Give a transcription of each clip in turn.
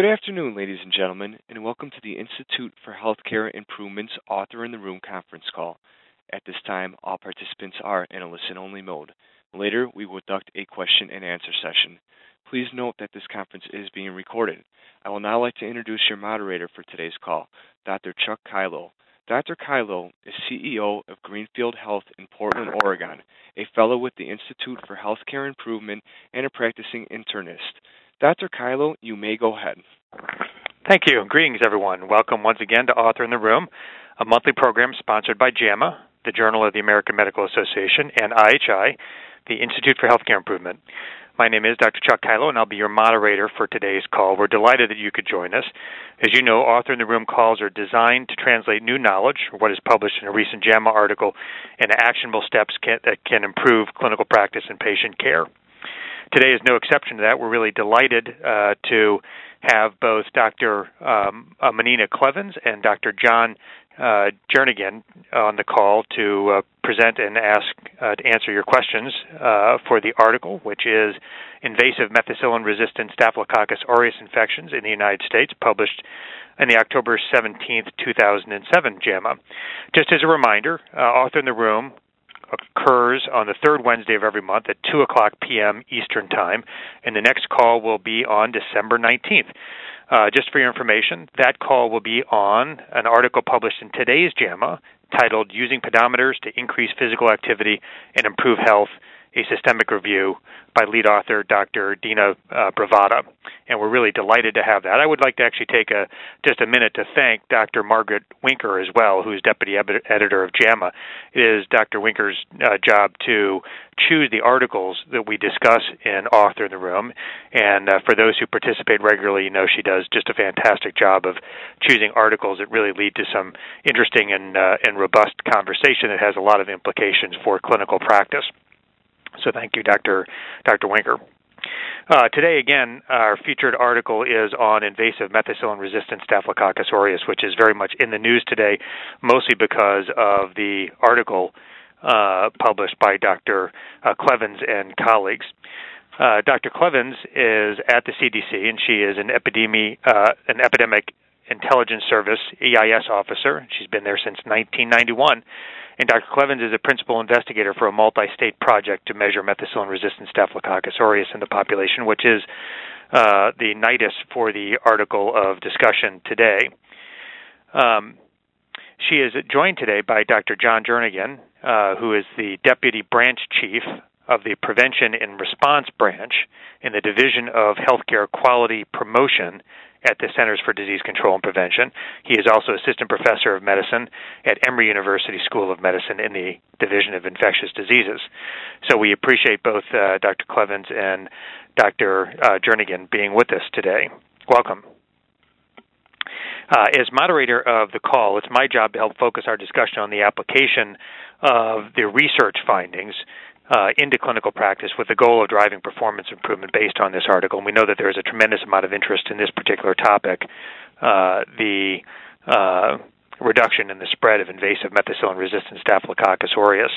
Good afternoon, ladies and gentlemen, and welcome to the Institute for Healthcare Improvement's Author in the Room conference call. At this time, all participants are in a listen-only mode. Later, we will conduct a question-and-answer session. Please note that this conference is being recorded. I would now like to introduce your moderator for today's call, Dr. Chuck Kilo. Dr. Kilo is CEO of Greenfield Health in Portland, Oregon, a fellow with the Institute for Healthcare Improvement, and a practicing internist. Dr. Kilo, you may go ahead. Thank you. Greetings, everyone. Welcome once again to Author in the Room, a monthly program sponsored by JAMA, the Journal of the American Medical Association, and IHI, the Institute for Healthcare Improvement. My name is Dr. Chuck Kilo, and I'll be your moderator for today's call. We're delighted that you could join us. As you know, Author in the Room calls are designed to translate new knowledge, what is published in a recent JAMA article, into actionable steps can, that can improve clinical practice and patient care. Today is no exception to that. We're really delighted uh, to have both Dr. Um, uh, Monina Klevens and Dr. John uh, Jernigan on the call to uh, present and ask uh, to answer your questions uh, for the article, which is invasive methicillin-resistant Staphylococcus aureus infections in the United States, published in the October 17th, 2007 JAMA. Just as a reminder, author in the room occurs on the third Wednesday of every month at 2 o'clock p.m. Eastern Time, and the next call will be on December 19th. Uh, just for your information, that call will be on an article published in today's JAMA titled Using Pedometers to Increase Physical Activity and Improve Health a systemic review by lead author Dr. Dena uh, Bravata, and we're really delighted to have that. I would like to actually take a just a minute to thank Dr. Margaret Winker as well, who's deputy ed- editor of JAMA. It is Dr. Winker's uh, job to choose the articles that we discuss in Author in the Room, and uh, for those who participate regularly, you know she does just a fantastic job of choosing articles that really lead to some interesting and uh, and robust conversation that has a lot of implications for clinical practice. So thank you, Dr. Dr. Winker. Uh, today, again, our featured article is on invasive methicillin-resistant Staphylococcus aureus, which is very much in the news today, mostly because of the article uh, published by Dr. Uh, Klevens and colleagues. Uh, Dr. Klevens is at the CDC, and she is an, epidemi- uh, an epidemic intelligence service EIS officer. She's been there since 1991 and Dr. Klevens is a principal investigator for a multi-state project to measure methicillin-resistant Staphylococcus aureus in the population, which is uh, the nidus for the article of discussion today. Um, she is joined today by Dr. John Jernigan, uh, who is the deputy branch chief of the Prevention and Response Branch in the Division of Healthcare Quality Promotion at the Centers for Disease Control and Prevention. He is also assistant professor of medicine at Emory University School of Medicine in the Division of Infectious Diseases. So we appreciate both uh, Dr. Klevens and Dr. Uh, Jernigan being with us today. Welcome. Uh, as moderator of the call, it's my job to help focus our discussion on the application of the research findings uh, into clinical practice with the goal of driving performance improvement based on this article. And we know that there is a tremendous amount of interest in this particular topic. Uh, the uh, reduction in the spread of invasive methicillin-resistant Staphylococcus aureus.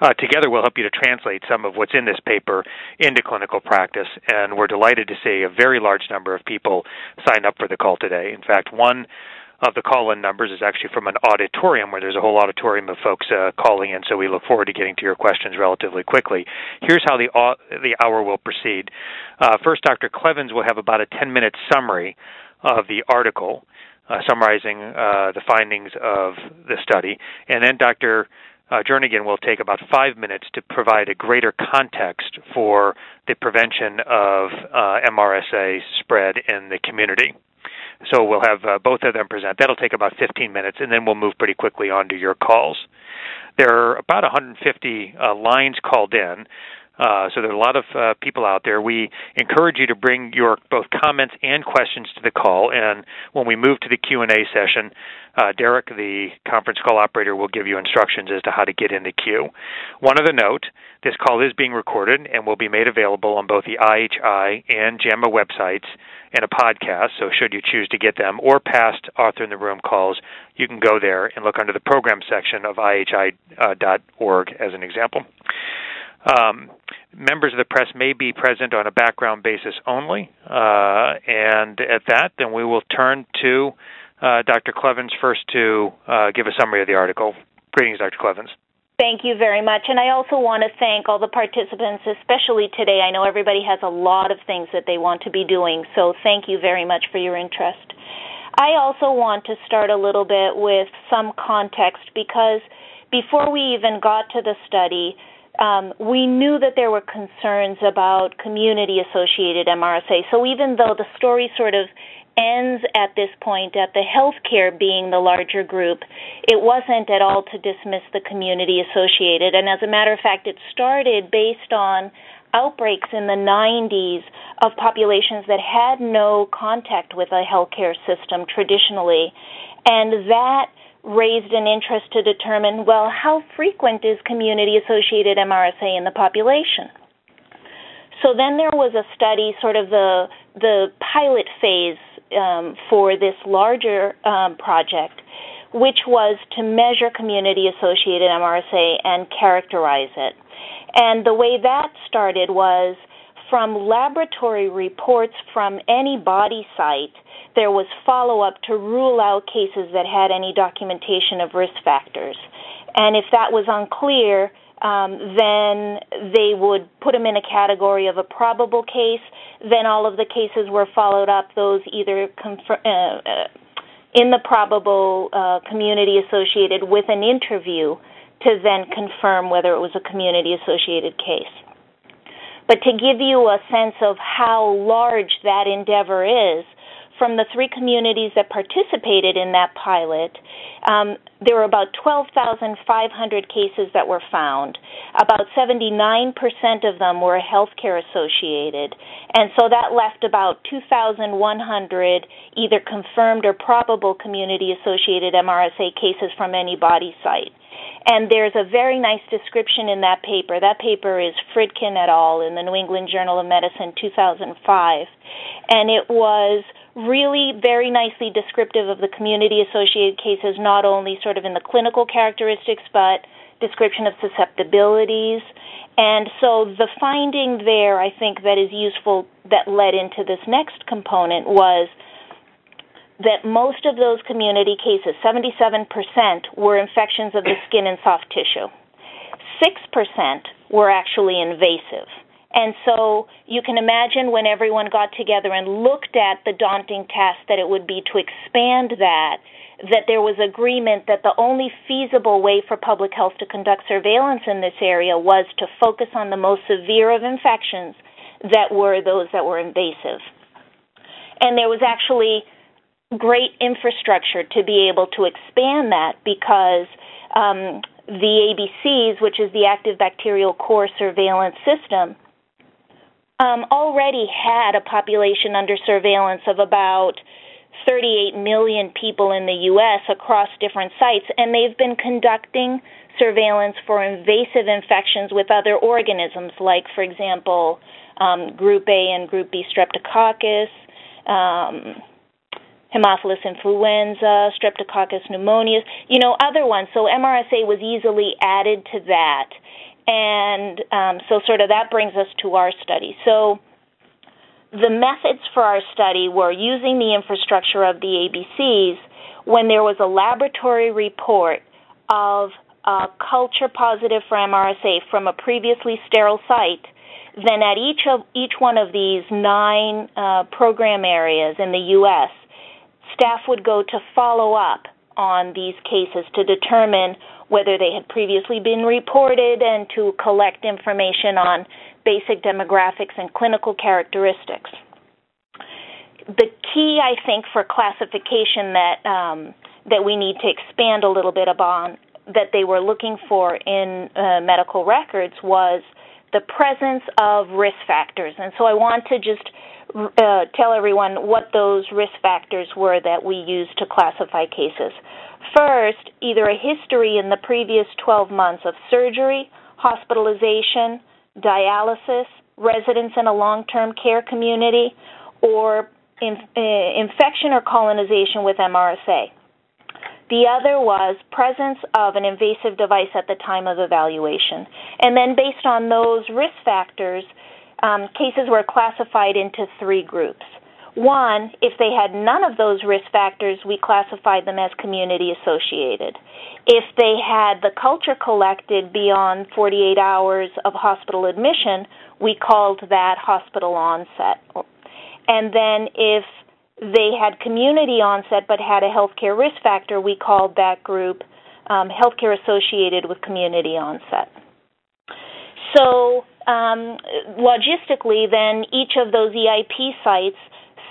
Uh, together, we'll help you to translate some of what's in this paper into clinical practice, and we're delighted to see a very large number of people sign up for the call today. In fact, one of the call-in numbers is actually from an auditorium where there's a whole auditorium of folks uh, calling in. So we look forward to getting to your questions relatively quickly. Here's how the uh, the hour will proceed. Uh, first, Dr. Klevens will have about a 10-minute summary of the article, uh, summarizing uh, the findings of the study, and then Dr. Uh, Jernigan will take about five minutes to provide a greater context for the prevention of uh, MRSA spread in the community. So we'll have uh, both of them present. That'll take about 15 minutes, and then we'll move pretty quickly on to your calls. There are about 150 uh, lines called in. Uh, so there are a lot of uh, people out there. We encourage you to bring your both comments and questions to the call. And when we move to the Q and A session, uh, Derek, the conference call operator, will give you instructions as to how to get in the queue. One other note: this call is being recorded and will be made available on both the IHI and JAMA websites and a podcast. So, should you choose to get them or past Author in the Room calls, you can go there and look under the program section of IHI.org uh, as an example. Um, members of the press may be present on a background basis only. Uh, and at that, then we will turn to uh, Dr. Klevens first to uh, give a summary of the article. Greetings, Dr. Klevens. Thank you very much. And I also want to thank all the participants, especially today. I know everybody has a lot of things that they want to be doing, so thank you very much for your interest. I also want to start a little bit with some context because before we even got to the study, um, we knew that there were concerns about community associated MRSA. So even though the story sort of ends at this point at the healthcare being the larger group, it wasn't at all to dismiss the community associated. And as a matter of fact, it started based on outbreaks in the 90s of populations that had no contact with a healthcare system traditionally. And that raised an interest to determine well, how frequent is community associated MRSA in the population? So then there was a study, sort of the the pilot phase um, for this larger um, project, which was to measure community associated MRSA and characterize it. And the way that started was from laboratory reports from any body site, there was follow up to rule out cases that had any documentation of risk factors. And if that was unclear, um, then they would put them in a category of a probable case. Then all of the cases were followed up, those either confer- uh, uh, in the probable uh, community associated with an interview to then confirm whether it was a community associated case. But to give you a sense of how large that endeavor is, from the three communities that participated in that pilot, um, there were about 12,500 cases that were found. About 79% of them were healthcare associated. And so that left about 2,100 either confirmed or probable community associated MRSA cases from any body site. And there's a very nice description in that paper. That paper is Fridkin et al. in the New England Journal of Medicine 2005. And it was really very nicely descriptive of the community associated cases, not only sort of in the clinical characteristics, but description of susceptibilities. And so the finding there, I think, that is useful that led into this next component was that most of those community cases, 77%, were infections of the skin and soft tissue. 6% were actually invasive. And so you can imagine when everyone got together and looked at the daunting task that it would be to expand that, that there was agreement that the only feasible way for public health to conduct surveillance in this area was to focus on the most severe of infections that were those that were invasive. And there was actually great infrastructure to be able to expand that because um, the ABCs, which is the active bacterial core surveillance system, um, already had a population under surveillance of about 38 million people in the U.S. across different sites, and they've been conducting surveillance for invasive infections with other organisms, like, for example, um, Group A and Group B streptococcus, um, Haemophilus influenza, Streptococcus pneumonias, you know, other ones. So MRSA was easily added to that. And um, so, sort of, that brings us to our study. So, the methods for our study were using the infrastructure of the ABCs when there was a laboratory report of a culture positive for MRSA from a previously sterile site. Then, at each of each one of these nine uh, program areas in the U.S., staff would go to follow up on these cases to determine whether they had previously been reported and to collect information on basic demographics and clinical characteristics. The key, I think, for classification that um, that we need to expand a little bit upon that they were looking for in uh, medical records was the presence of risk factors. And so I want to just uh, tell everyone what those risk factors were that we used to classify cases. First, either a history in the previous 12 months of surgery, hospitalization, dialysis, residence in a long term care community, or in, uh, infection or colonization with MRSA. The other was presence of an invasive device at the time of evaluation. And then, based on those risk factors, um, cases were classified into three groups. One, if they had none of those risk factors, we classified them as community associated. If they had the culture collected beyond 48 hours of hospital admission, we called that hospital onset. And then if they had community onset but had a healthcare risk factor, we called that group um, healthcare associated with community onset. So, um, logistically, then each of those EIP sites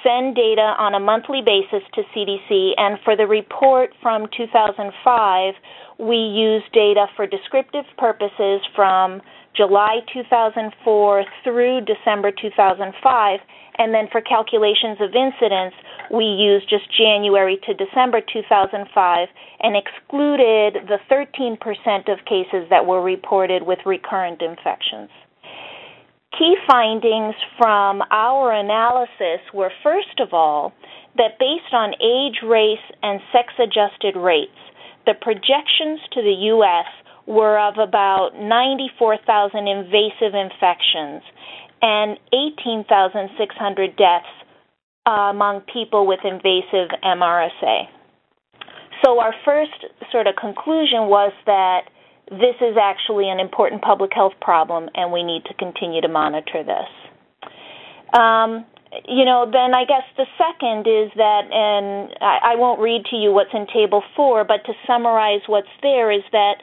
send data on a monthly basis to CDC, and for the report from 2005, we use data for descriptive purposes from July 2004 through December 2005, and then for calculations of incidence, we used just January to December 2005 and excluded the 13% of cases that were reported with recurrent infections. Key findings from our analysis were first of all that based on age, race, and sex adjusted rates, the projections to the U.S. were of about 94,000 invasive infections and 18,600 deaths among people with invasive MRSA. So, our first sort of conclusion was that this is actually an important public health problem and we need to continue to monitor this. Um, you know, then I guess the second is that, and I, I won't read to you what's in Table 4, but to summarize what's there is that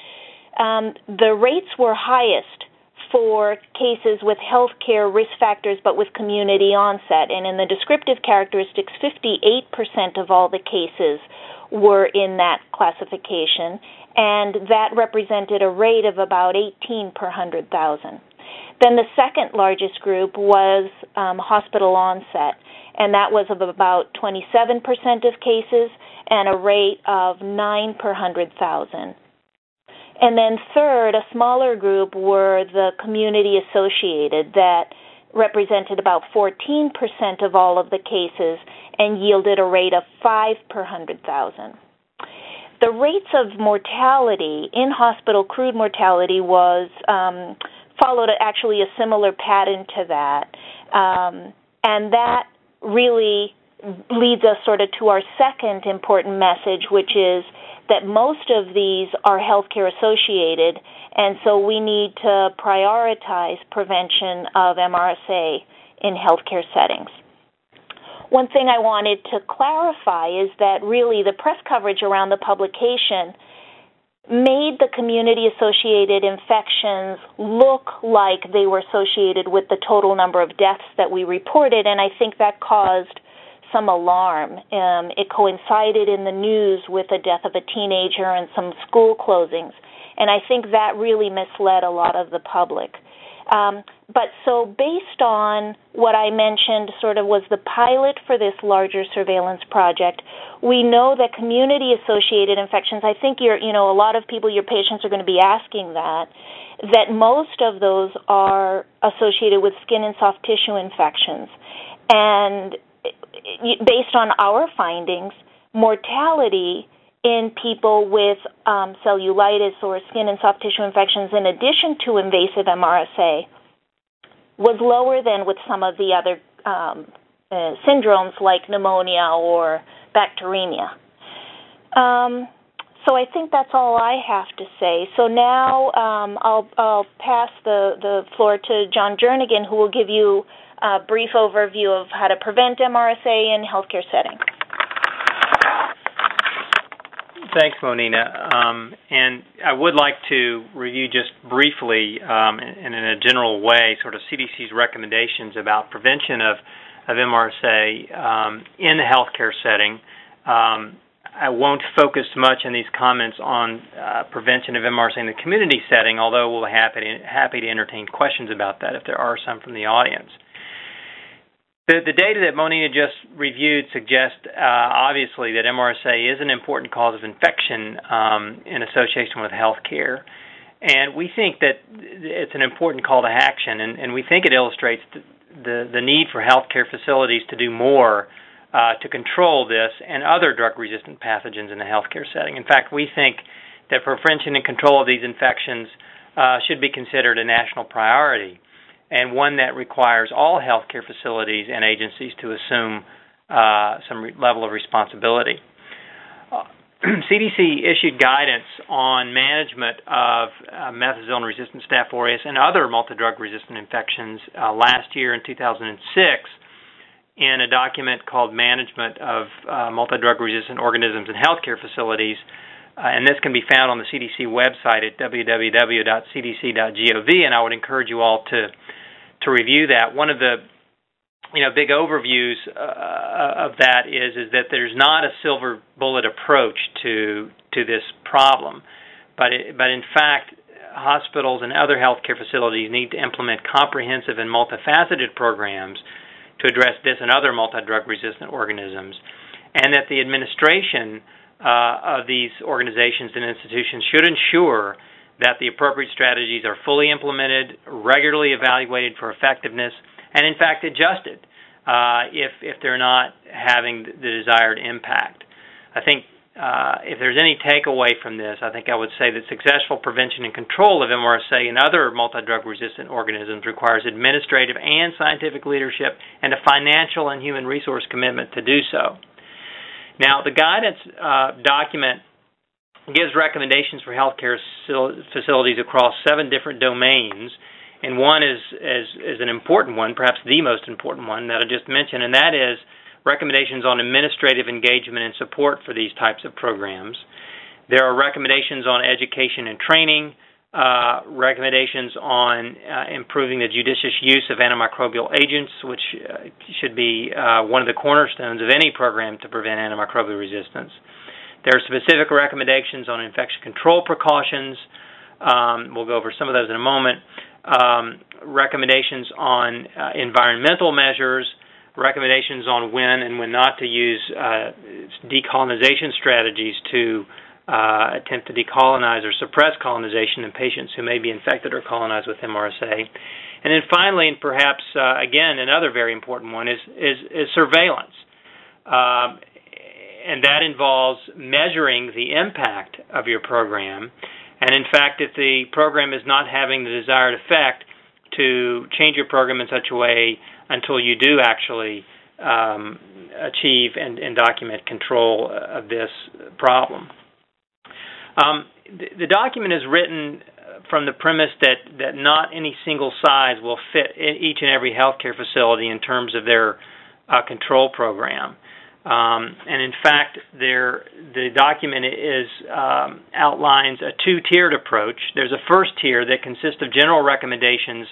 um, the rates were highest for cases with healthcare risk factors but with community onset. And in the descriptive characteristics, 58% of all the cases were in that classification, and that represented a rate of about 18 per 100,000. Then the second largest group was um, hospital onset, and that was of about 27% of cases and a rate of 9 per 100,000. And then third, a smaller group were the community associated that represented about 14% of all of the cases and yielded a rate of 5 per 100,000. The rates of mortality in hospital, crude mortality, was um, followed actually a similar pattern to that. Um, and that really leads us sort of to our second important message, which is that most of these are healthcare associated, and so we need to prioritize prevention of MRSA in healthcare settings. One thing I wanted to clarify is that really the press coverage around the publication made the community associated infections look like they were associated with the total number of deaths that we reported, and I think that caused some alarm. Um, it coincided in the news with the death of a teenager and some school closings, and I think that really misled a lot of the public. Um, but so, based on what I mentioned, sort of was the pilot for this larger surveillance project, we know that community associated infections, I think you're, you know, a lot of people, your patients are going to be asking that, that most of those are associated with skin and soft tissue infections. And based on our findings, mortality in people with um, cellulitis or skin and soft tissue infections, in addition to invasive MRSA, was lower than with some of the other um, uh, syndromes like pneumonia or bacteremia. Um, so I think that's all I have to say. So now um, I'll, I'll pass the, the floor to John Jernigan, who will give you a brief overview of how to prevent MRSA in healthcare setting. Thanks, Monina. Um, and I would like to review just briefly um, and in a general way sort of CDC's recommendations about prevention of, of MRSA um, in the healthcare setting. Um, I won't focus much in these comments on uh, prevention of MRSA in the community setting, although we'll be happy to, happy to entertain questions about that if there are some from the audience. The, the data that Monina just reviewed suggests, uh, obviously, that MRSA is an important cause of infection um, in association with healthcare. And we think that it's an important call to action, and, and we think it illustrates the, the, the need for healthcare facilities to do more uh, to control this and other drug resistant pathogens in the healthcare setting. In fact, we think that prevention and control of these infections uh, should be considered a national priority and one that requires all healthcare facilities and agencies to assume uh, some re- level of responsibility. CDC uh, issued guidance on management of uh, methicillin resistant Staph aureus and other multi drug resistant infections uh, last year in 2006 in a document called Management of uh, Multi-Drug Resistant Organisms in Healthcare Facilities, uh, and this can be found on the CDC website at www.cdc.gov. And I would encourage you all to to review that. One of the you know big overviews uh, of that is is that there's not a silver bullet approach to to this problem, but it, but in fact hospitals and other healthcare facilities need to implement comprehensive and multifaceted programs to address this and other multi-drug resistant organisms, and that the administration uh, of these organizations and institutions should ensure that the appropriate strategies are fully implemented, regularly evaluated for effectiveness, and in fact adjusted uh, if if they're not having the desired impact. I think uh, if there's any takeaway from this, I think I would say that successful prevention and control of MRSA and other multi-drug resistant organisms requires administrative and scientific leadership and a financial and human resource commitment to do so. Now, the guidance uh, document gives recommendations for healthcare facilities across seven different domains, and one is, is, is an important one, perhaps the most important one that I just mentioned, and that is recommendations on administrative engagement and support for these types of programs. There are recommendations on education and training, uh, recommendations on uh, improving the judicious use of antimicrobial agents, which uh, should be uh, one of the cornerstones of any program to prevent antimicrobial resistance. There are specific recommendations on infection control precautions. Um, we'll go over some of those in a moment. Um, recommendations on uh, environmental measures, recommendations on when and when not to use uh, decolonization strategies to uh, attempt to decolonize or suppress colonization in patients who may be infected or colonized with MRSA. And then finally, and perhaps uh, again another very important one is is, is surveillance, um, and that involves measuring the impact of your program. And in fact, if the program is not having the desired effect, to change your program in such a way until you do actually um, achieve and, and, document control of this problem. Um, the, the, document is written from the premise that, that not any single size will fit each and every healthcare facility in terms of their uh, control program. Um, and in fact, there, the document is um, outlines a two-tiered approach. There's a first tier that consists of general recommendations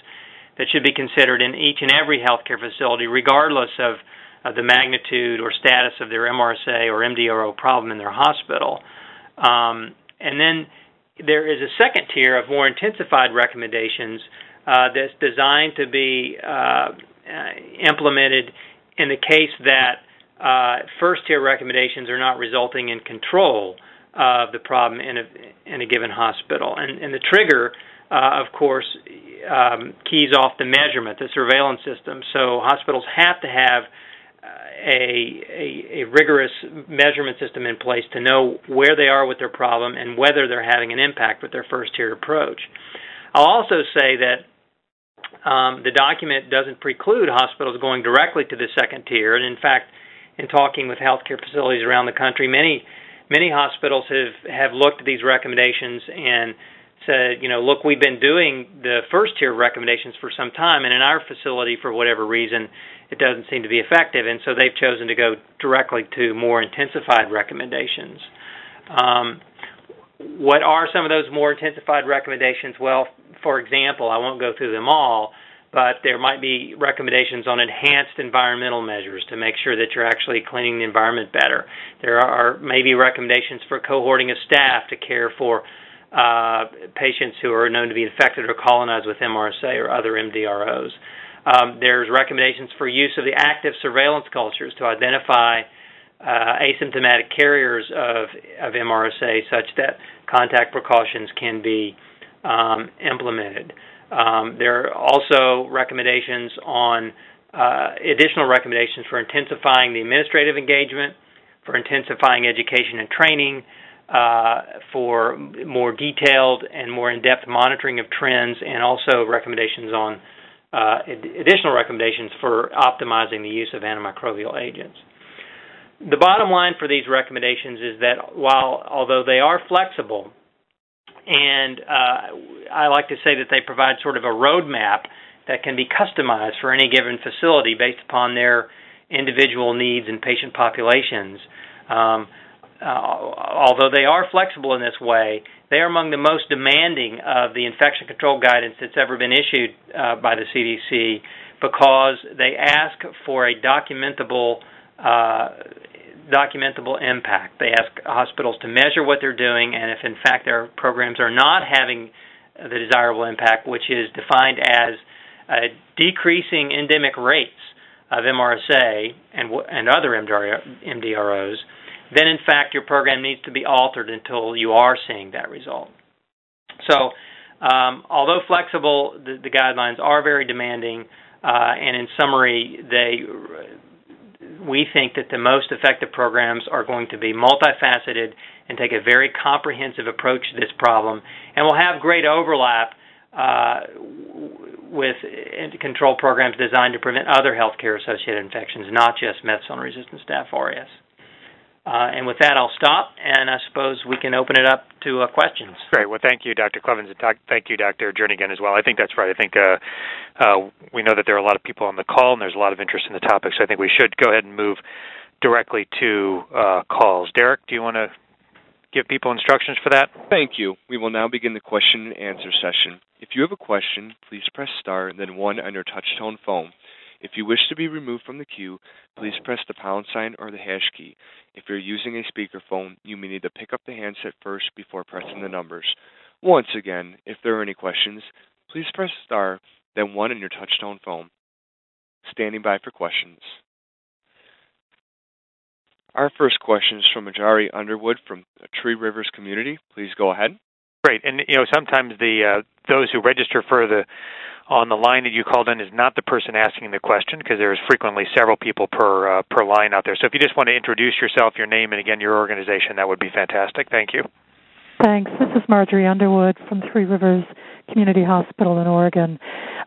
that should be considered in each and every healthcare facility, regardless of, of the magnitude or status of their MRSA or MDRO problem in their hospital. Um, and then there is a second tier of more intensified recommendations uh, that's designed to be uh, implemented in the case that uh, first tier recommendations are not resulting in control of the problem in a, in a given hospital. And, and the trigger uh, of course, um, keys off the measurement, the surveillance system. So hospitals have to have uh, a, a, a, rigorous measurement system in place to know where they are with their problem and whether they're having an impact with their first tier approach. I'll also say that um, the document doesn't preclude hospitals going directly to the second tier, and in fact, in talking with healthcare facilities around the country, many many hospitals have have looked at these recommendations and said, you know, look, we've been doing the first tier recommendations for some time, and in our facility, for whatever reason, it doesn't seem to be effective, and so they've chosen to go directly to more intensified recommendations. Um, what are some of those more intensified recommendations? Well, for example, I won't go through them all, but there might be recommendations on enhanced environmental measures to make sure that you're actually cleaning the environment better. There are maybe recommendations for cohorting of staff to care for uh, patients who are known to be infected or colonized with MRSA or other MDROs. Um, there's recommendations for use of the active surveillance cultures to identify uh, asymptomatic carriers of, of MRSA such that contact precautions can be um, implemented. Um, there are also recommendations on uh, additional recommendations for intensifying the administrative engagement, for intensifying education and training, uh, for more detailed and more in-depth monitoring of trends, and also recommendations on uh, additional recommendations for optimizing the use of antimicrobial agents. The bottom line for these recommendations is that while although they are flexible, and uh, I like to say that they provide sort of a roadmap that can be customized for any given facility based upon their individual needs and patient populations. Um, uh, although they are flexible in this way, they are among the most demanding of the infection control guidance that's ever been issued uh, by the CDC because they ask for a documentable uh, documentable impact. They ask hospitals to measure what they're doing, and if in fact their programs are not having the desirable impact, which is defined as uh, decreasing endemic rates of MRSA and and other MDROs, then in fact your program needs to be altered until you are seeing that result. So, um, although flexible, the, the, guidelines are very demanding, uh, and in summary, they we think that the most effective programs are going to be multifaceted and take a very comprehensive approach to this problem, and will have great overlap uh, with control programs designed to prevent other healthcare associated infections, not just methicillin resistant staph aureus. Uh, and with that, I'll stop, and I suppose we can open it up to uh, questions. Great. Well, thank you, Dr. Klevens, and thank you, Dr. Jernigan, as well. I think that's right. I think uh, uh, we know that there are a lot of people on the call, and there's a lot of interest in the topic, so I think we should go ahead and move directly to uh, calls. Derek, do you want to give people instructions for that? Thank you. We will now begin the question and answer session. If you have a question, please press star and then one on your touch-tone phone. If you wish to be removed from the queue, please press the pound sign or the hash key. If you're using a speakerphone, you may need to pick up the handset first before pressing the numbers. Once again, if there are any questions, please press star, then one on your touchtone phone. Standing by for questions. Our first question is from Marjorie Underwood from Three Rivers Community. Please go ahead. Great, and you know sometimes the uh, those who register for the on the line that you called in is not the person asking the question because there's frequently several people per uh, per line out there. So if you just want to introduce yourself, your name, and again your organization, that would be fantastic. Thank you. Thanks. This is Marjorie Underwood from Three Rivers Community Hospital in Oregon.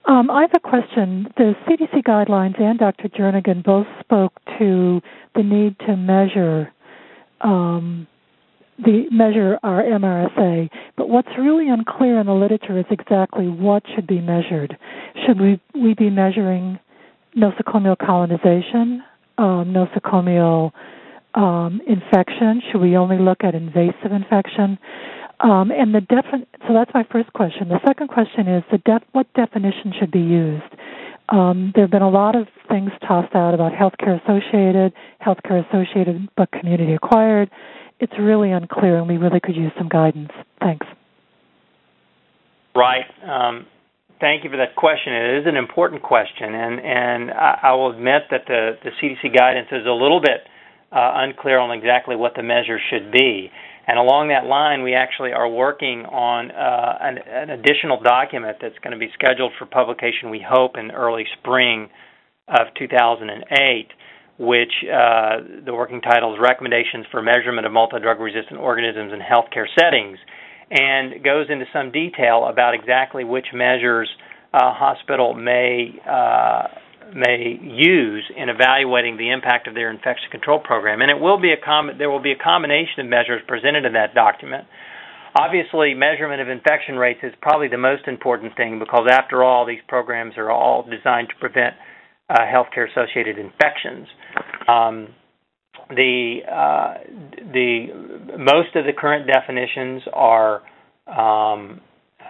Um, I have a question. The CDC guidelines and Dr. Jernigan both spoke to the need to measure um, the measure our MRSA, but what's really unclear in the literature is exactly what should be measured. Should we we be measuring nosocomial colonization, um, nosocomial um, infection? Should we only look at invasive infection? Um, and the defi- so that's my first question. The second question is the def- what definition should be used? Um, there have been a lot of things tossed out about healthcare associated, healthcare associated but community acquired it's really unclear, and we really could use some guidance. Thanks. Right. Um, thank you for that question. It is an important question, and and I, I will admit that the the CDC guidance is a little bit uh, unclear on exactly what the measure should be. And along that line, we actually are working on uh, an, an, additional document that's going to be scheduled for publication, we hope, in early spring of 2008 which uh, the working title is Recommendations for Measurement of Multi-Drug Resistant Organisms in Healthcare Settings, and goes into some detail about exactly which measures a hospital may uh, may use in evaluating the impact of their infection control program. And it will be a com- there will be a combination of measures presented in that document. Obviously, measurement of infection rates is probably the most important thing because, after all, these programs are all designed to prevent uh, healthcare associated infections. Um, the uh, the most of the current definitions are um,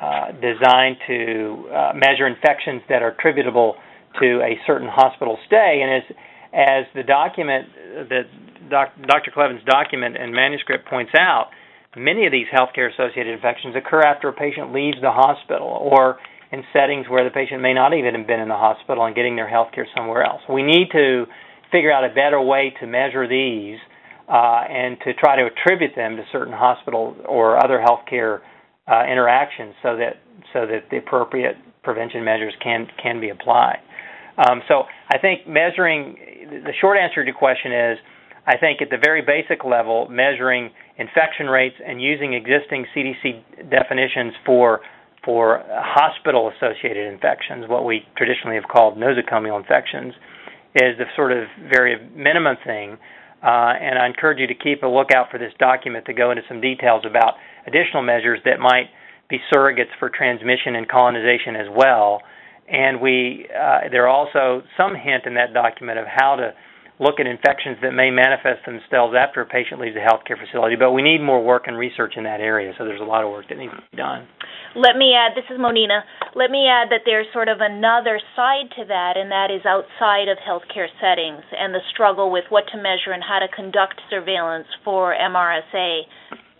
uh, designed to uh, measure infections that are attributable to a certain hospital stay, and as as the document that doc, Dr. Klevens' document and manuscript points out, many of these healthcare associated infections occur after a patient leaves the hospital or in settings where the patient may not even have been in the hospital and getting their health care somewhere else. We need to figure out a better way to measure these uh, and to try to attribute them to certain hospital or other healthcare uh, interactions so that so that the appropriate prevention measures can can be applied. Um, so I think measuring the short answer to your question is I think at the very basic level, measuring infection rates and using existing CDC definitions for for hospital-associated infections, what we traditionally have called nosocomial infections, is the sort of very minimum thing. Uh, and I encourage you to keep a lookout for this document to go into some details about additional measures that might be surrogates for transmission and colonization as well. And we uh, there are also some hint in that document of how to look at infections that may manifest themselves after a patient leaves a healthcare facility. But we need more work and research in that area, so there's a lot of work that needs to be done. Let me add, this is Monina. Let me add that there's sort of another side to that, and that is outside of healthcare settings and the struggle with what to measure and how to conduct surveillance for MRSA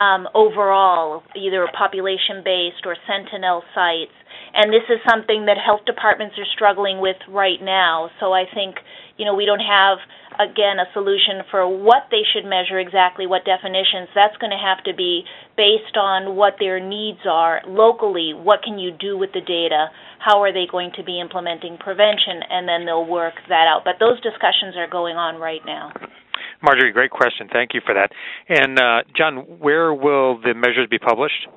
um, overall, either population based or sentinel sites. And this is something that health departments are struggling with right now. So I think, you know, we don't have again a solution for what they should measure exactly, what definitions. That's going to have to be based on what their needs are locally. What can you do with the data? How are they going to be implementing prevention? And then they'll work that out. But those discussions are going on right now. Marjorie, great question. Thank you for that. And uh, John, where will the measures be published?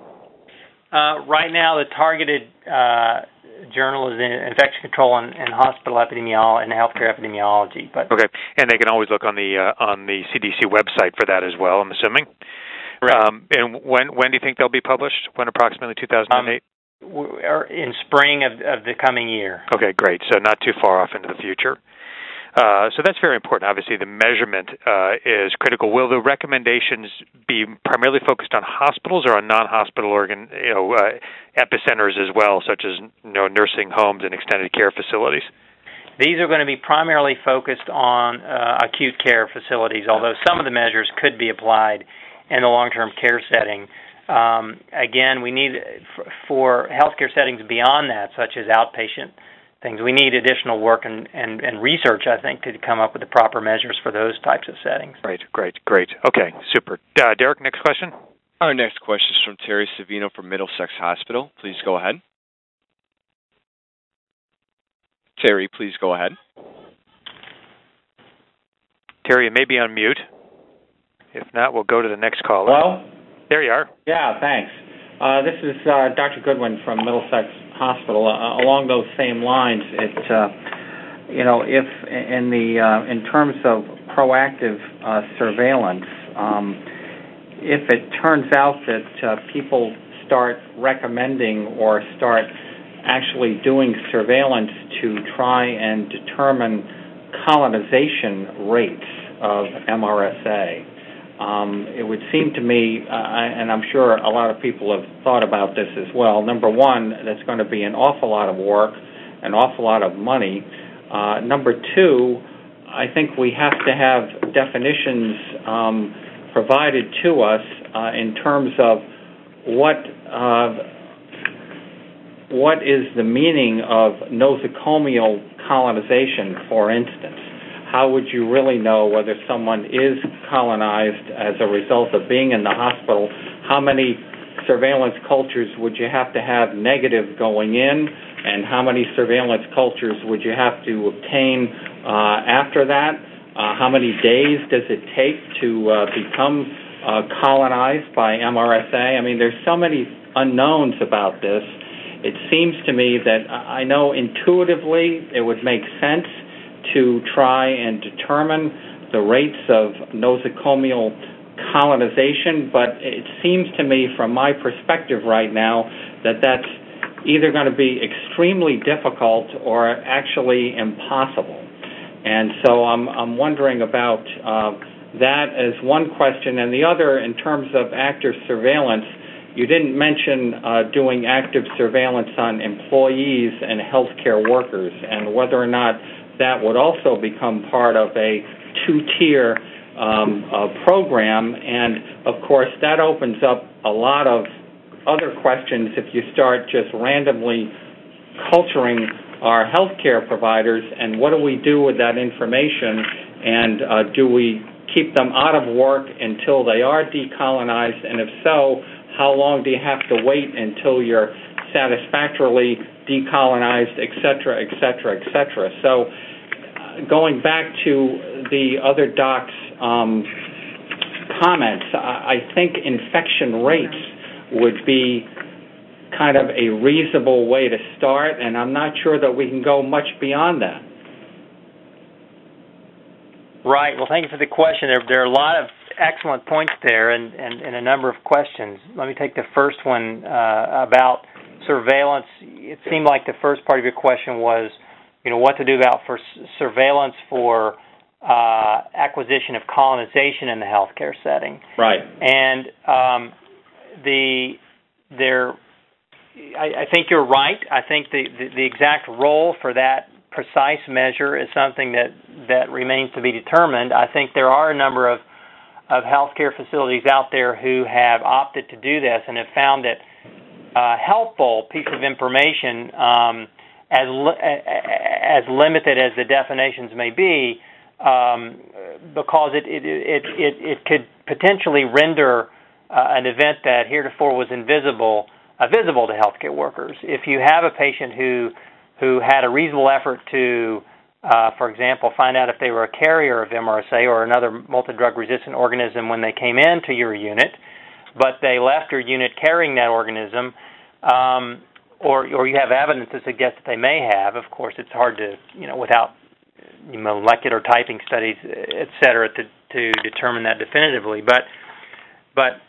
Uh, right now, the targeted uh, journal is in infection control and, and hospital epidemiology and healthcare epidemiology. But okay, and they can always look on the uh, on the CDC website for that as well. I'm assuming. Right. Um, and when when do you think they'll be published? When approximately 2008? Um, in spring of, of the coming year. Okay, great. So not too far off into the future. Uh, so that's very important. Obviously, the measurement uh, is critical. Will the recommendations be primarily focused on hospitals or on non-hospital organ, you know, uh, epicenters as well, such as you know, nursing homes and extended care facilities? These are going to be primarily focused on uh, acute care facilities, although some of the measures could be applied in the long-term care setting. Um, again, we need for healthcare settings beyond that, such as outpatient things. We need additional work and, and, and research, I think, to come up with the proper measures for those types of settings. Great, great, great. Okay, super. Uh, Derek, next question. Our next question is from Terry Savino from Middlesex Hospital. Please go ahead. Terry, please go ahead. Terry, you may be on mute. If not, we'll go to the next caller. Hello? There you are. Yeah, thanks. Uh, this is uh, Dr. Goodwin from Middlesex Hospital. Uh, along those same lines, it uh, you know if in the uh, in terms of proactive uh, surveillance, um, if it turns out that uh, people start recommending or start actually doing surveillance to try and determine colonization rates of MRSA, um, it would seem to me, uh, and I'm sure a lot of people have thought about this as well. Number one, that's going to be an awful lot of work, an awful lot of money. Uh, number two, I think we have to have definitions um, provided to us uh, in terms of what uh, what is the meaning of nosocomial colonization, for instance how would you really know whether someone is colonized as a result of being in the hospital? How many surveillance cultures would you have to have negative going in, and how many surveillance cultures would you have to obtain uh, after that? Uh, how many days does it take to uh, become colonized by MRSA? I mean, there's so many unknowns about this. It seems to me that I know intuitively it would make sense to try and determine the rates of nosocomial colonization, but it seems to me, from my perspective right now, that that's either going to be extremely difficult or actually impossible. And so I'm, I'm wondering about uh, that as one question. And the other, in terms of active surveillance, you didn't mention uh, doing active surveillance on employees and healthcare workers and whether or not that would also become part of a two-tier um, uh, program. And of course, that opens up a lot of other questions if you start just randomly culturing our healthcare providers and what do we do with that information and uh, do we keep them out of work until they are decolonized and if so how long do you have to wait until you're satisfactorily decolonized, et cetera, et cetera, et cetera. So, uh, going back to the other doc's um, comments, I, think infection rates would be kind of a reasonable way to start, and I'm not sure that we can go much beyond that. Right. Well, thank you for the question. There, there are a lot of excellent points there and, and, and a number of questions. Let me take the first one uh, about surveillance. It seemed like the first part of your question was, you know, what to do about for surveillance for uh, acquisition of colonization in the healthcare setting. Right. And um, the there, I, I, think you're right. I think the, the, the exact role for that precise measure is something that that remains to be determined. I think there are a number of of healthcare facilities out there who have opted to do this and have found it uh, helpful piece of information, um, as li- as limited as the definitions may be, um, because it it, it it it could potentially render uh, an event that heretofore was invisible uh, visible to healthcare workers. If you have a patient who who had a reasonable effort to, uh, for example, find out if they were a carrier of MRSA or another multi-drug resistant organism when they came into your unit, but they left your unit carrying that organism, um, or or you have evidence to suggest that they may have. Of course, it's hard to you know without molecular typing studies, et cetera, to to determine that definitively. But but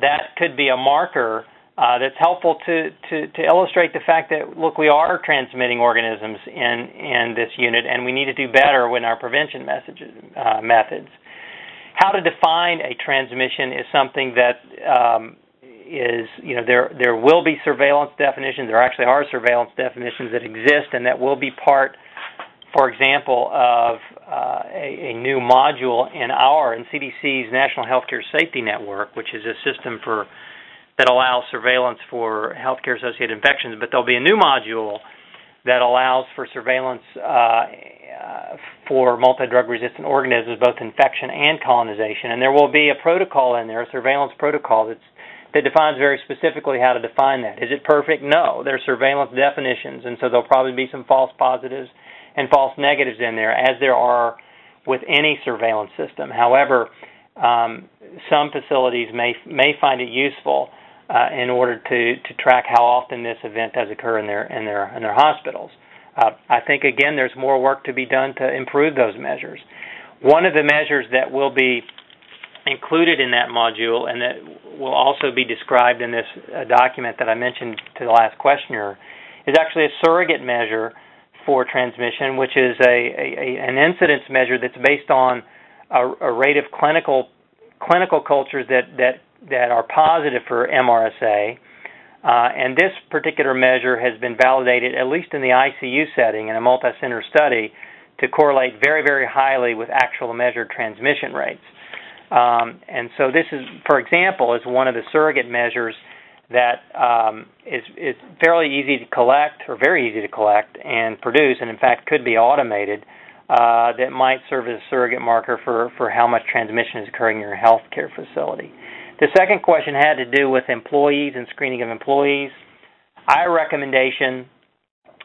that could be a marker uh, that's helpful to, to, to illustrate the fact that look, we are transmitting organisms in in this unit, and we need to do better with our prevention messages uh, methods. How to define a transmission is something that um, is you know there there will be surveillance definitions. There actually are surveillance definitions that exist, and that will be part, for example, of uh, a, a, new module in our in CDC's National Healthcare Safety Network, which is a system for that allows surveillance for healthcare associated infections, but there'll be a new module that allows for surveillance uh, uh, for multi drug resistant organisms, both infection and colonization. And there will be a protocol in there, a surveillance protocol that's that defines very specifically how to define that. Is it perfect? No. There's surveillance definitions, and so there'll probably be some false positives and false negatives in there, as there are with any surveillance system. However, um, some facilities may may find it useful uh, in order to, to track how often this event does occur in their in their in their hospitals. Uh, I think again there's more work to be done to improve those measures. One of the measures that will be included in that module and that will also be described in this uh, document that I mentioned to the last questioner is actually a surrogate measure for transmission, which is a, a, a an incidence measure that's based on a, a rate of clinical clinical cultures that that that are positive for MRSA. Uh, and this particular measure has been validated, at least in the ICU setting in a multi center study, to correlate very, very highly with actual measured transmission rates. Um, and so, this is, for example, is one of the surrogate measures that um, is, is fairly easy to collect, or very easy to collect and produce, and in fact could be automated. Uh, that might serve as a surrogate marker for, for how much transmission is occurring in your healthcare facility. The second question had to do with employees and screening of employees. Our recommendation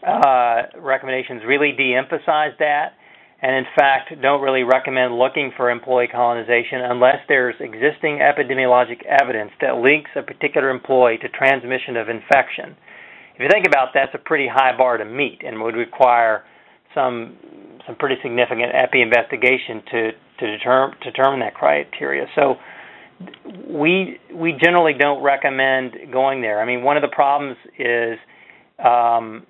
uh, recommendations really de-emphasize that, and in fact don't really recommend looking for employee colonization unless there's existing epidemiologic evidence that links a particular employee to transmission of infection. If you think about that, that's a pretty high bar to meet and would require some some pretty significant epi investigation to to determine determine that criteria. So we we generally don't recommend going there. I mean, one of the problems is um,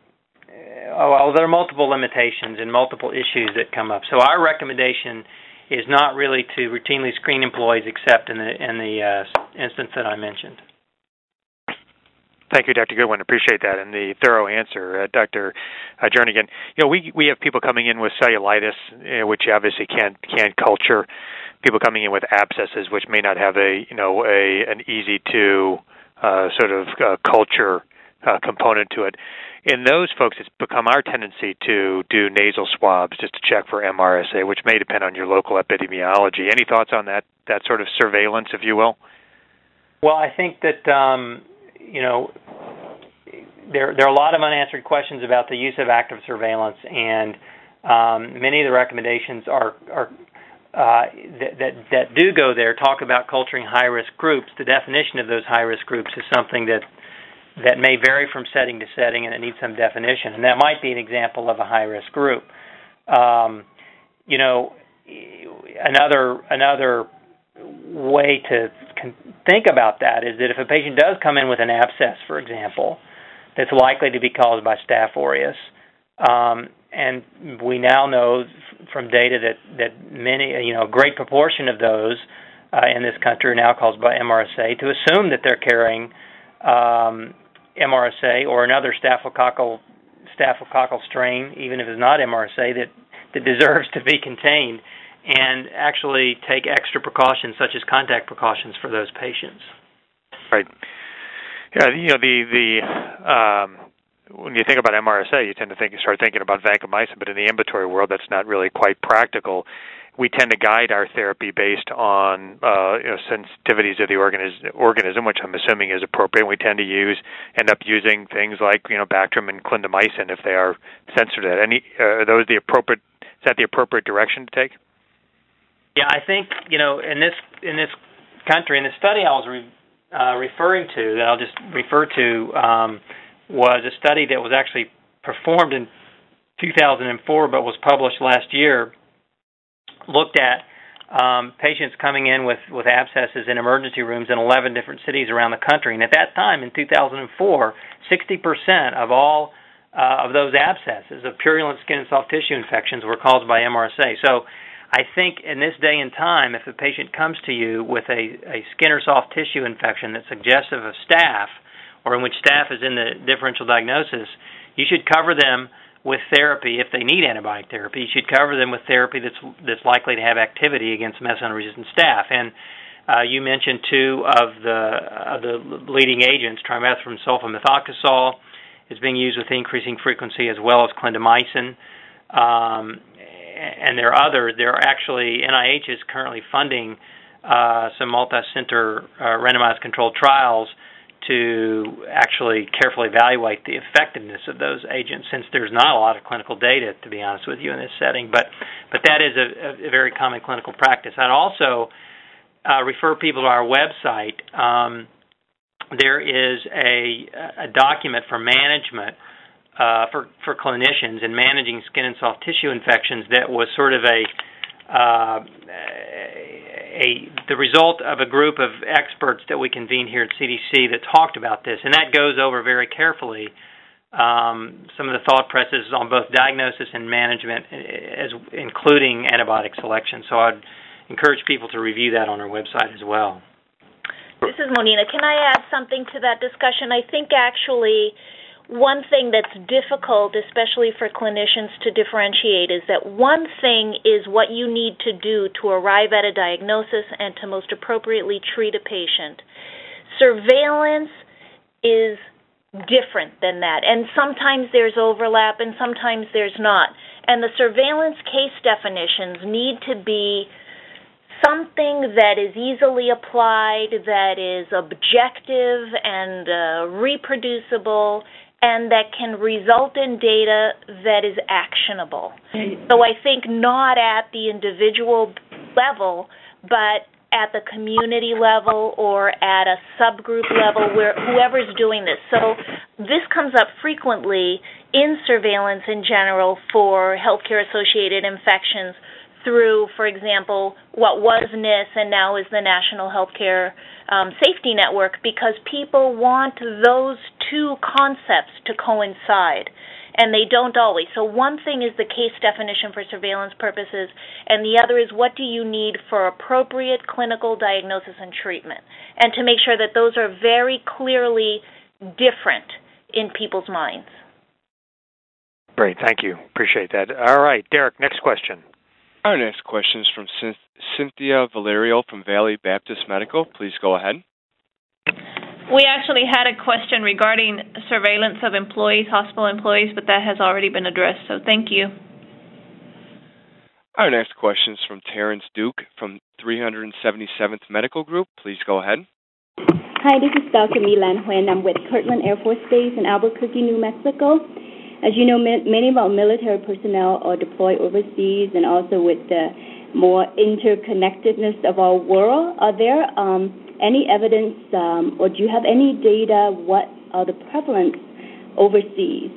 well, there are multiple limitations and multiple issues that come up. So our recommendation is not really to routinely screen employees, except in the in the uh, instance that I mentioned. Thank you, Dr. Goodwin. Appreciate that and the thorough answer, uh, Dr. Uh, Jernigan. You know, we we have people coming in with cellulitis, uh, which obviously can't can't culture people coming in with abscesses, which may not have a you know a an easy to uh, sort of uh, culture uh, component to it. In those folks, it's become our tendency to do nasal swabs just to check for MRSA, which may depend on your local epidemiology. Any thoughts on that that sort of surveillance, if you will? Well, I think that um, you know there there are a lot of unanswered questions about the use of active surveillance, and um, many of the recommendations are are uh, that, that that do go there talk about culturing high risk groups. The definition of those high risk groups is something that that may vary from setting to setting, and it needs some definition. And that might be an example of a high risk group. Um, you know, another another way to think about that is that if a patient does come in with an abscess, for example, that's likely to be caused by Staph aureus, um, and we now know from data that that many, you know, a great proportion of those uh, in this country are now caused by MRSA. To assume that they're carrying um, MRSA or another staphylococcal staphylococcal strain, even if it's not MRSA, that that deserves to be contained, and actually take extra precautions such as contact precautions for those patients. Right. Yeah, you know the the um, when you think about MRSA, you tend to think start thinking about vancomycin, but in the ambulatory world, that's not really quite practical. We tend to guide our therapy based on uh, you know, sensitivities of the organism, organism, which I'm assuming is appropriate. We tend to use end up using things like you know Bactrim and clindamycin if they are sensitive. Any uh, are those the appropriate? Is that the appropriate direction to take? Yeah, I think you know in this in this country in the study I was re, uh, referring to that I'll just refer to. Um, was a study that was actually performed in 2004 but was published last year, looked at um, patients coming in with, with abscesses in emergency rooms in 11 different cities around the country. And at that time, in 2004, 60% of all uh, of those abscesses, of purulent skin and soft tissue infections, were caused by MRSA. So I think in this day and time, if a patient comes to you with a, a skin or soft tissue infection that's suggestive of staph, or in which staph is in the differential diagnosis, you should cover them with therapy if they need antibiotic therapy. You should cover them with therapy that's that's likely to have activity against methicillin-resistant staph. And uh, you mentioned two of the of the leading agents, trimethoprim sulfamethoxazole is being used with increasing frequency, as well as clindamycin. Um, and there are other. There are actually NIH is currently funding uh, some multi-center uh, randomized controlled trials to actually carefully evaluate the effectiveness of those agents since there's not a lot of clinical data to be honest with you in this setting. But but that is a, a very common clinical practice. I'd also uh, refer people to our website. Um, there is a, a document for management uh, for for clinicians in managing skin and soft tissue infections that was sort of a uh, a the result of a group of experts that we convened here at CDC that talked about this, and that goes over very carefully um, some of the thought processes on both diagnosis and management, as including antibiotic selection. So I'd encourage people to review that on our website as well. This is Monina. Can I add something to that discussion? I think actually one thing that's difficult, especially for clinicians to differentiate, is that one thing is what you need to do to arrive at a diagnosis and to most appropriately treat a patient. Surveillance is different than that, and sometimes there's overlap and sometimes there's not. And the surveillance case definitions need to be something that is easily applied, that is objective and uh, reproducible, and that can result in data that is actionable. So I think not at the individual level, but at the community level or at a subgroup level where whoever's doing this. So this comes up frequently in surveillance in general for healthcare associated infections through, for example, what was NIS and now is the National Healthcare um, Safety Network, because people want those two concepts to coincide, and they don't always. So, one thing is the case definition for surveillance purposes, and the other is what do you need for appropriate clinical diagnosis and treatment, and to make sure that those are very clearly different in people's minds. Great, thank you. Appreciate that. All right, Derek, next question. Our next question is from Cynthia Valerio from Valley Baptist Medical. Please go ahead. We actually had a question regarding surveillance of employees, hospital employees, but that has already been addressed, so thank you. Our next question is from Terrence Duke from 377th Medical Group. Please go ahead. Hi, this is Dr. Milan Huen. I'm with Kirtland Air Force Base in Albuquerque, New Mexico. As you know, many of our military personnel are deployed overseas and also with the more interconnectedness of our world. Are there um, any evidence um, or do you have any data what are the prevalence overseas?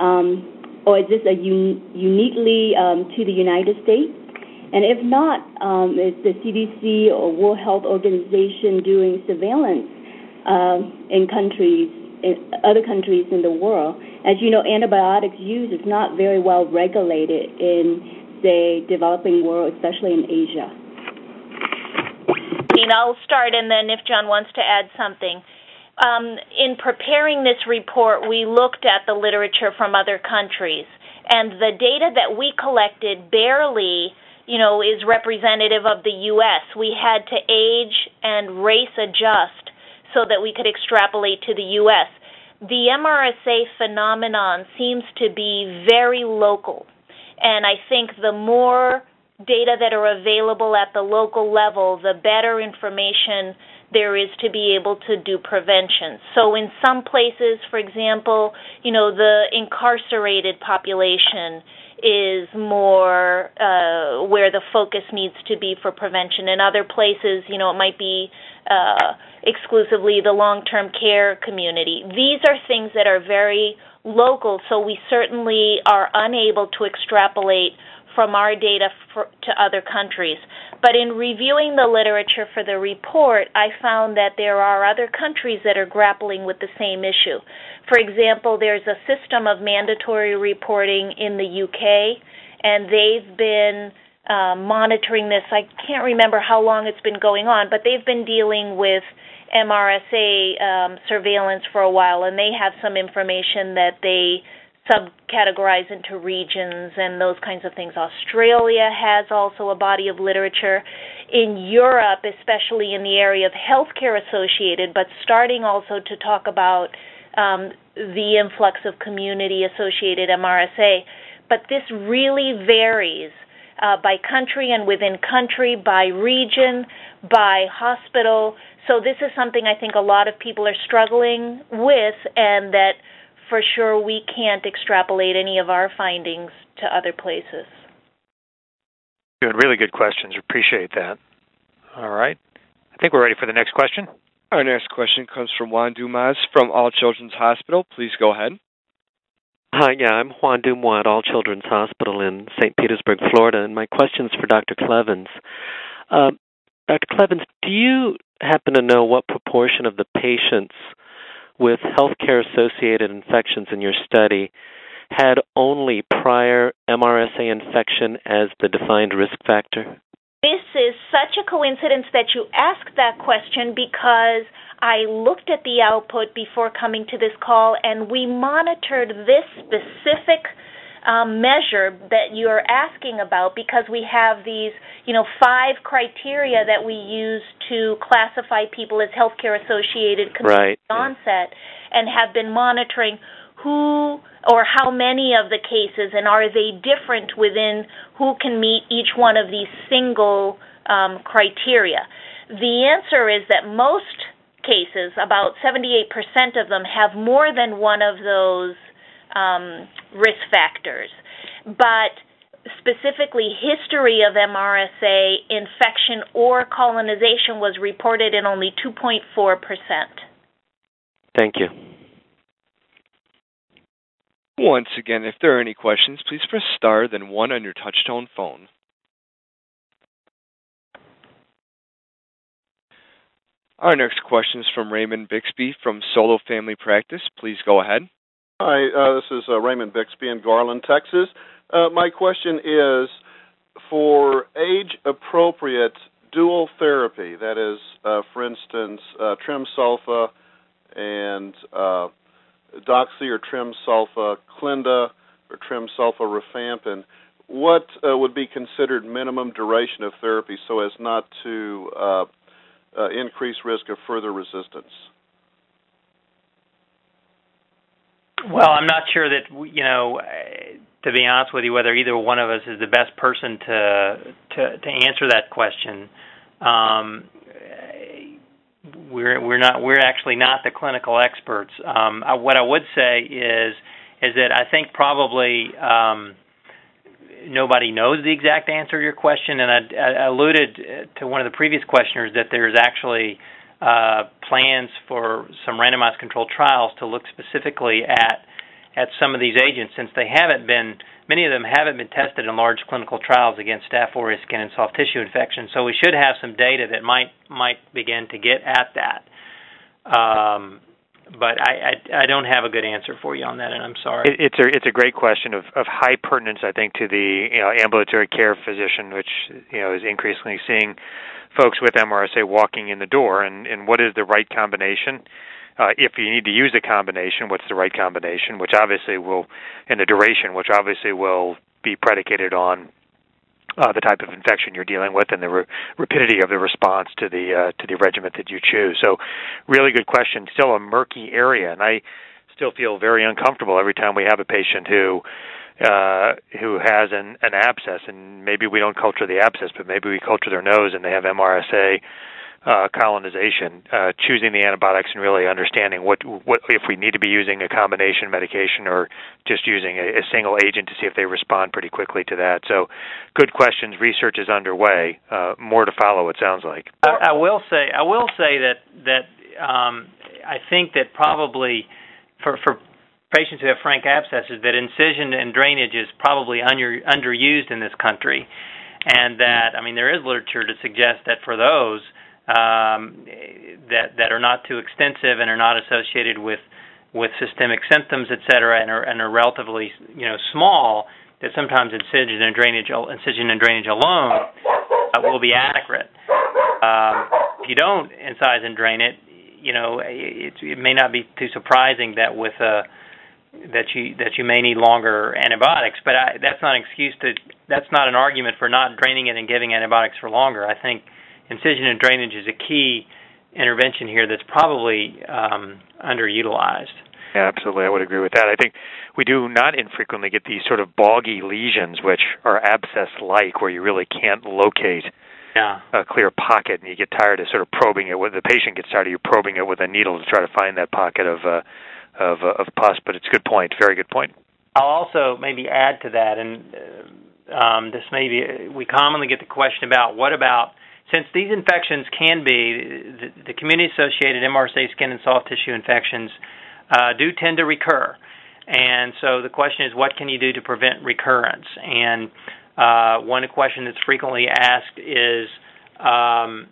Um, or is this a un- uniquely um, to the United States? And if not, um, is the CDC or World Health Organization doing surveillance uh, in countries, other countries in the world? As you know, antibiotics use is not very well regulated in the developing world, especially in Asia. I'll start, and then if John wants to add something. Um, in preparing this report, we looked at the literature from other countries, and the data that we collected barely, you know, is representative of the U.S. We had to age and race adjust so that we could extrapolate to the U.S. The MRSA phenomenon seems to be very local, and I think the more data that are available at the local level, the better information there is to be able to do prevention. So in some places, for example, you know, the incarcerated population is more uh, where the focus needs to be for prevention. In other places, you know, it might be uh, exclusively the long-term care community. These are things that are very local, so we certainly are unable to extrapolate from our data for, to other countries. But in reviewing the literature for the report, I found that there are other countries that are grappling with the same issue. For example, there's a system of mandatory reporting in the UK, and they've been uh, monitoring this. I can't remember how long it's been going on, but they've been dealing with MRSA um, surveillance for a while, and they have some information that they subcategorize into regions and those kinds of things. Australia has also a body of literature. In Europe, especially in the area of healthcare associated, but starting also to talk about um, the influx of community associated MRSA. But this really varies uh, by country and within country, by region, by hospital. So this is something I think a lot of people are struggling with, and that for sure we can't extrapolate any of our findings to other places. Good, really good questions. Appreciate that. All right. I think we're ready for the next question. Our next question comes from Juan Dumas from All Children's Hospital. Please go ahead. Hi, yeah, I'm Juan Dumas at All Children's Hospital in St. Petersburg, Florida, and my question is for Dr. Klevens. Uh, Dr. Klevens, do you happen to know what proportion of the patients with healthcare associated infections in your study had only prior MRSA infection as the defined risk factor? This is such a coincidence that you ask that question because I looked at the output before coming to this call and we monitored this specific um, measure that you're asking about because we have these, you know, five criteria that we use to classify people as healthcare associated right. onset and have been monitoring who or how many of the cases and are they different within who can meet each one of these single um, criteria. The answer is that most cases, about 78% of them, have more than one of those um, risk factors. But specifically, history of MRSA infection or colonization was reported in only 2.4%. Thank you. Once again, if there are any questions, please press star then one on your touchtone phone. Our next question is from Raymond Bixby from Solo Family Practice. Please go ahead. Hi, uh, this is uh, Raymond Bixby in Garland, Texas. Uh, my question is for age appropriate dual therapy, that is, uh, for instance, uh, trimsulfa and uh, doxy or trimsulfa clinda or trimsulfa rifampin, what would be considered minimum duration of therapy so as not to uh, uh, increase risk of further resistance? Well, I'm not sure that you know. To be honest with you, whether either one of us is the best person to to, to answer that question. Um, we're we're not we're actually not the clinical experts. Um, I, what I would say is is that I think probably um, nobody knows the exact answer to your question, and I, I alluded to one of the previous questioners that there's actually uh, plans for some randomized controlled trials to look specifically at at some of these agents since they haven't been many of them haven't been tested in large clinical trials against Staph aureus skin and soft tissue infections. So we should have some data that might might begin to get at that. Um, but I, I, I don't have a good answer for you on that, and I'm sorry. It, it's a it's a great question of, of high pertinence, I think, to the you know, ambulatory care physician, which you know is increasingly seeing folks with MRSA walking in the door, and, and what is the right combination uh, if you need to use a combination, what's the right combination, which obviously will, and the duration, which obviously will be predicated on uh, the type of infection you're dealing with and the re- rapidity of the response to the uh, to the regimen that you choose. So, really good question. Still a murky area, and I still feel very uncomfortable every time we have a patient who uh, who has an, an abscess, and maybe we don't culture the abscess, but maybe we culture their nose and they have MRSA uh, colonization, uh, choosing the antibiotics and really understanding what what if we need to be using a combination medication or just using a, a single agent to see if they respond pretty quickly to that. So, good questions. Research is underway. Uh, more to follow. It sounds like. I, I will say I will say that that um, I think that probably for for patients who have frank abscesses that incision and drainage is probably under, underused in this country and that I mean there is literature to suggest that for those um, that that are not too extensive and are not associated with with systemic symptoms, et cetera, and are, and are relatively you know small, that sometimes incision and drainage incision and drainage alone uh, will be adequate. Um, if you don't incise and drain it, you know it, it may not be too surprising that with a that you that you may need longer antibiotics, but I, that's not an excuse to that's not an argument for not draining it and giving antibiotics for longer. I think incision and drainage is a key intervention here that's probably um, underutilized. Yeah, absolutely. I would agree with that. I think we do not infrequently get these sort of boggy lesions, which are abscess-like, where you really can't locate yeah. a clear pocket, and you get tired of sort of probing it. With the patient gets tired of you probing it with a needle to try to find that pocket of uh, of uh, of pus. But it's a good point. Very good point. I'll also maybe add to that, and um, this may be we commonly get the question about what about since these infections can be the, the community-associated MRSA skin and soft tissue infections uh, do tend to recur, and so the question is, what can you do to prevent recurrence? And uh, one question that's frequently asked is, um,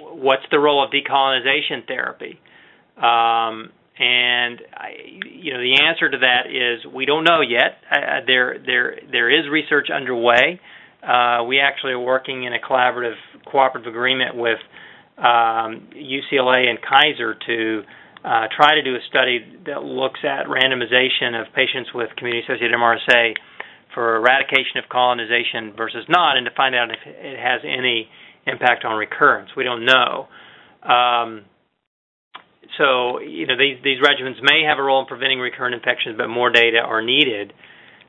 what's the role of decolonization therapy? Um, and I, you know, the answer to that is we don't know yet. Uh, there, there, there is research underway. Uh, we actually are working in a collaborative cooperative agreement with um, UCLA and Kaiser to uh, try to do a study that looks at randomization of patients with community-associated MRSA for eradication of colonization versus not, and to find out if it has any impact on recurrence. We don't know. Um, so, you know, these these regimens may have a role in preventing recurrent infections, but more data are needed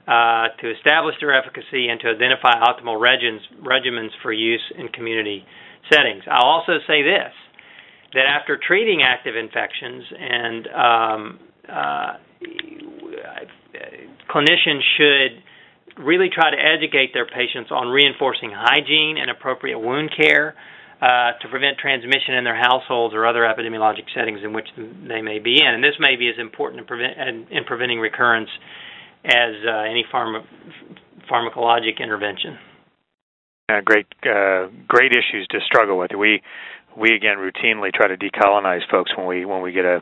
uh, to establish their efficacy and to identify optimal regimens, regimens for use in community settings. I'll also say this that after treating active infections and um, uh, clinicians should really try to educate their patients on reinforcing hygiene and appropriate wound care uh, to prevent transmission in their households or other epidemiologic settings in which they may be in. And this may be as important in, prevent, in preventing recurrence as uh, any pharma- pharmacologic intervention. Great, uh, great issues to struggle with. We, we again routinely try to decolonize folks when we when we get a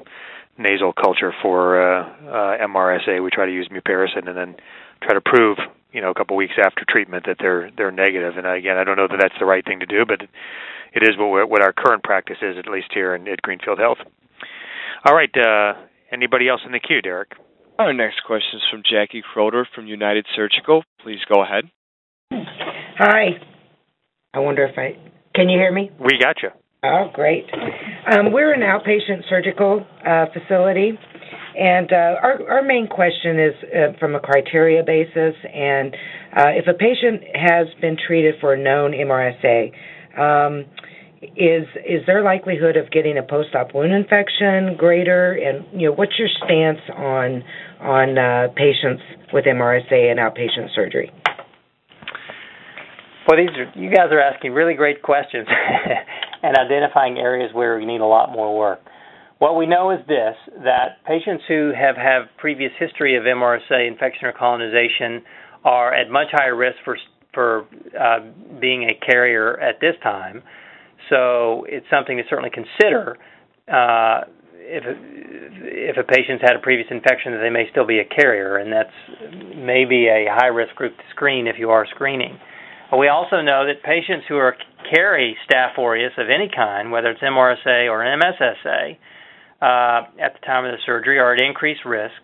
nasal culture for uh, uh, MRSA. We try to use mupirocin and then try to prove, you know, a couple weeks after treatment that they're they're negative. And again, I don't know that that's the right thing to do, but it is what what our current practice is, at least here in, at Greenfield Health. All right, uh, anybody else in the queue, Derek? Our next question is from Jackie Croder from United Surgical. Please go ahead. Hi. I wonder if I can you hear me? We got you. Oh, great. Um, we're an outpatient surgical uh, facility, and uh, our our main question is uh, from a criteria basis. And uh, if a patient has been treated for a known MRSA, um, is is their likelihood of getting a post-op wound infection greater? And you know, what's your stance on on uh, patients with MRSA and outpatient surgery? Well, these are you guys are asking really great questions and identifying areas where we need a lot more work. What we know is this that patients who have have previous history of MRSA infection or colonization are at much higher risk for for uh, being a carrier at this time. So it's something to certainly consider uh, if if a patient's had a previous infection that they may still be a carrier, and that's maybe a high risk group to screen if you are screening. We also know that patients who are carry Staph aureus of any kind, whether it's MRSA or MSSA, uh, at the time of the surgery are at increased risk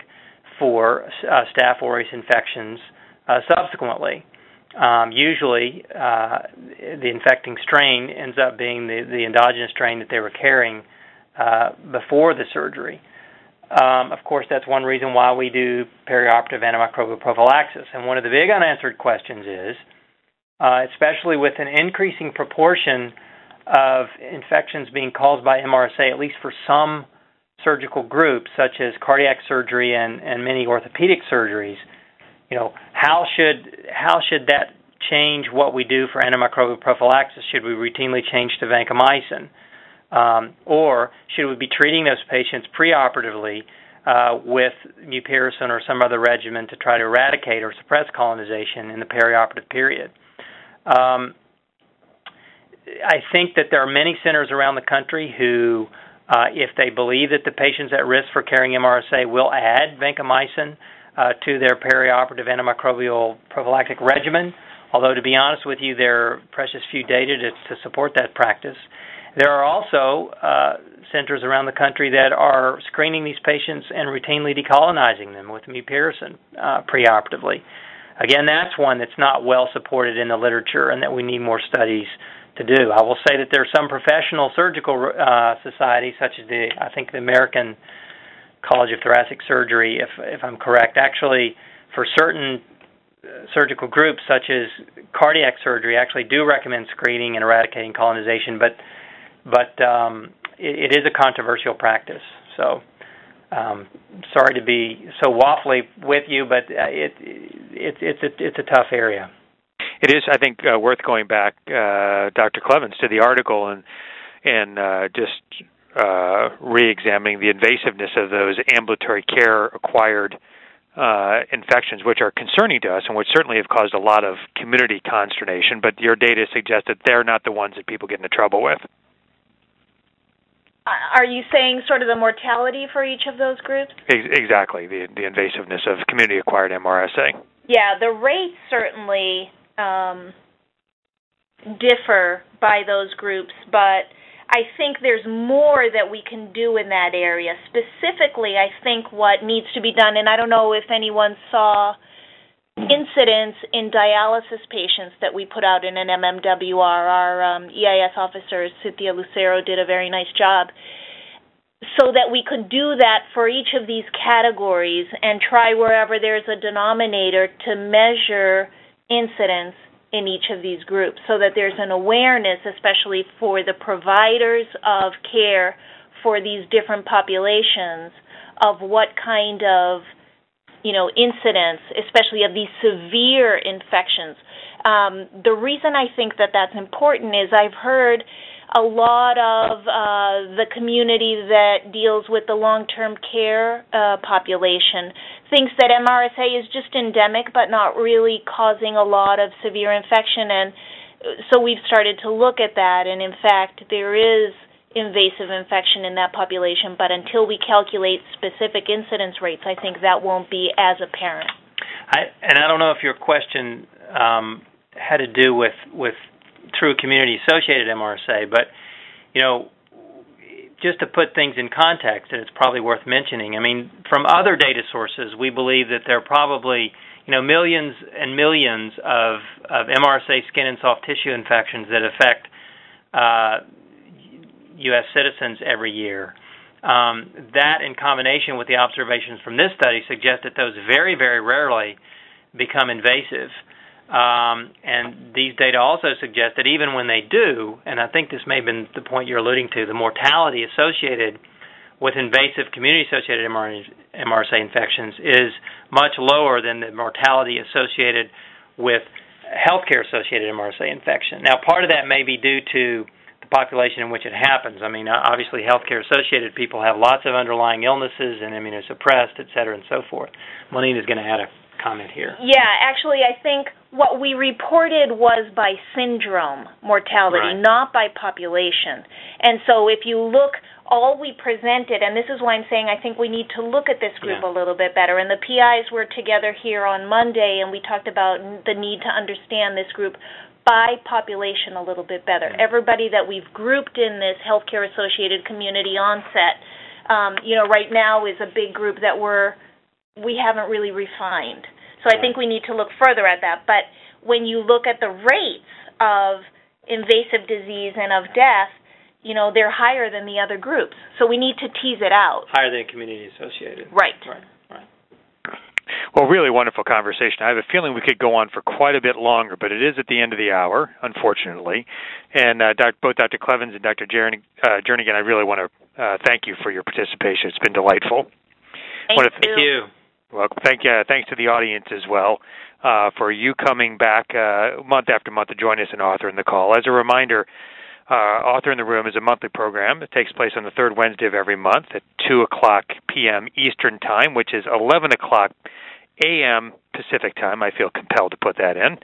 for uh, Staph aureus infections uh, subsequently. Um, usually, uh, the infecting strain ends up being the, the endogenous strain that they were carrying uh, before the surgery. Um, of course, that's one reason why we do perioperative antimicrobial prophylaxis. And one of the big unanswered questions is, uh, especially with an increasing proportion of infections being caused by MRSA, at least for some surgical groups, such as cardiac surgery and, and many orthopedic surgeries, you know, how should how should that change what we do for antimicrobial prophylaxis? Should we routinely change to vancomycin? Um, or should we be treating those patients preoperatively uh, with mupirocin or some other regimen to try to eradicate or suppress colonization in the perioperative period? Um, I think that there are many centers around the country who, uh, if they believe that the patient's at risk for carrying MRSA, will add vancomycin uh, to their perioperative antimicrobial prophylactic regimen. Although, to be honest with you, there are precious few data to, to support that practice. There are also uh, centers around the country that are screening these patients and routinely decolonizing them with mupirocin uh, preoperatively. Again, that's one that's not well supported in the literature and that we need more studies to do. I will say that there are some professional surgical uh, societies, such as the I think the American College of Thoracic Surgery, if if I'm correct, actually for certain uh, surgical groups such as cardiac surgery actually do recommend screening and eradicating colonization, but but um, it, it is a controversial practice. So um, sorry to be so waffly with you, but uh, it, it it's a, it's a tough area. It is, I think, uh, worth going back, uh, Dr. Klevens, to the article and and uh, just uh, re-examining the invasiveness of those ambulatory care acquired uh, infections, which are concerning to us and which certainly have caused a lot of community consternation. But your data suggests that they're not the ones that people get into trouble with. Are you saying sort of the mortality for each of those groups? Exactly, the the invasiveness of community acquired MRSA. Yeah, the rates certainly um, differ by those groups, but I think there's more that we can do in that area. Specifically, I think what needs to be done, and I don't know if anyone saw incidents in dialysis patients that we put out in an MMWR. Our um, EIS officer, Cynthia Lucero, did a very nice job. So that we could do that for each of these categories and try wherever there's a denominator to measure incidents in each of these groups so that there's an awareness, especially for the providers of care for these different populations, of what kind of you know incidents, especially of these severe infections. Um, the reason I think that that's important is I've heard a lot of uh, the community that deals with the long-term care uh, population thinks that MRSA is just endemic, but not really causing a lot of severe infection, and so we've started to look at that. And in fact, there is invasive infection in that population, but until we calculate specific incidence rates, I think that won't be as apparent. I, and I don't know if your question um, had to do with with true community associated MRSA, but you know, just to put things in context, and it's probably worth mentioning. I mean, from other data sources, we believe that there are probably you know millions and millions of of MRSA skin and soft tissue infections that affect uh, U.S. citizens every year. Um, that, in combination with the observations from this study, suggest that those very, very rarely become invasive. Um, and these data also suggest that even when they do, and I think this may have been the point you're alluding to, the mortality associated with invasive community-associated MRSA infections is much lower than the mortality associated with healthcare-associated MRSA infection. Now, part of that may be due to the population in which it happens. I mean, obviously, healthcare-associated people have lots of underlying illnesses and immunosuppressed, et cetera, and so forth. Monique is going to add a comment here. Yeah, actually, I think what we reported was by syndrome mortality, right. not by population. And so if you look, all we presented, and this is why I'm saying I think we need to look at this group Yeah. a little bit better. And the PIs were together here on Monday, and we talked about the need to understand this group by population a little bit better. Everybody that we've grouped in this healthcare associated community onset, um, you know, right now is a big group that we're we haven't really refined. So I think we need to look further at that. But when you look at the rates of invasive disease and of death, you know, they're higher than the other groups. So we need to tease it out. Higher than community-associated. Right. Right. Right. Well, really wonderful conversation. I have a feeling we could go on for quite a bit longer, but it is at the end of the hour, unfortunately. And uh, doc, both Dr. Klevens and Dr. Jernigan, uh, Jernigan, I really want to uh, thank you for your participation. It's been delightful. Thank Wanna you. Thank you. Well, thank you. Thanks to the audience as well uh, for you coming back uh, month after month to join us in Author in the Call. As a reminder, uh, Author in the Room is a monthly program. It takes place on the third Wednesday of every month at 2 o'clock p.m. Eastern Time, which is 11 o'clock a.m. Pacific Time. I feel compelled to put that in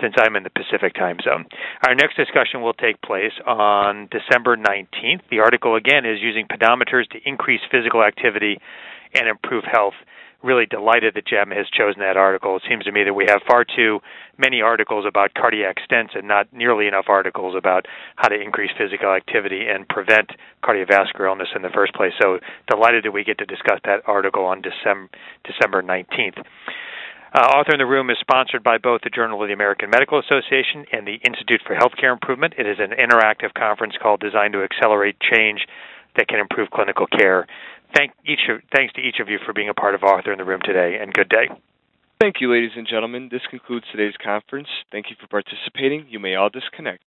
since I'm in the Pacific Time Zone. Our next discussion will take place on December 19th. The article, again, is using pedometers to increase physical activity and improve health. Really delighted that JAMA has chosen that article. It seems to me that we have far too many articles about cardiac stents and not nearly enough articles about how to increase physical activity and prevent cardiovascular illness in the first place. So delighted that we get to discuss that article on December December 19th. Uh, Author in the Room is sponsored by both the Journal of the American Medical Association and the Institute for Healthcare Improvement. It is an interactive conference call designed to accelerate change that can improve clinical care. Thank each thanks to each of you for being a part of Author in the Room today, and good day. Thank you, ladies and gentlemen. This concludes today's conference. Thank you for participating. You may all disconnect.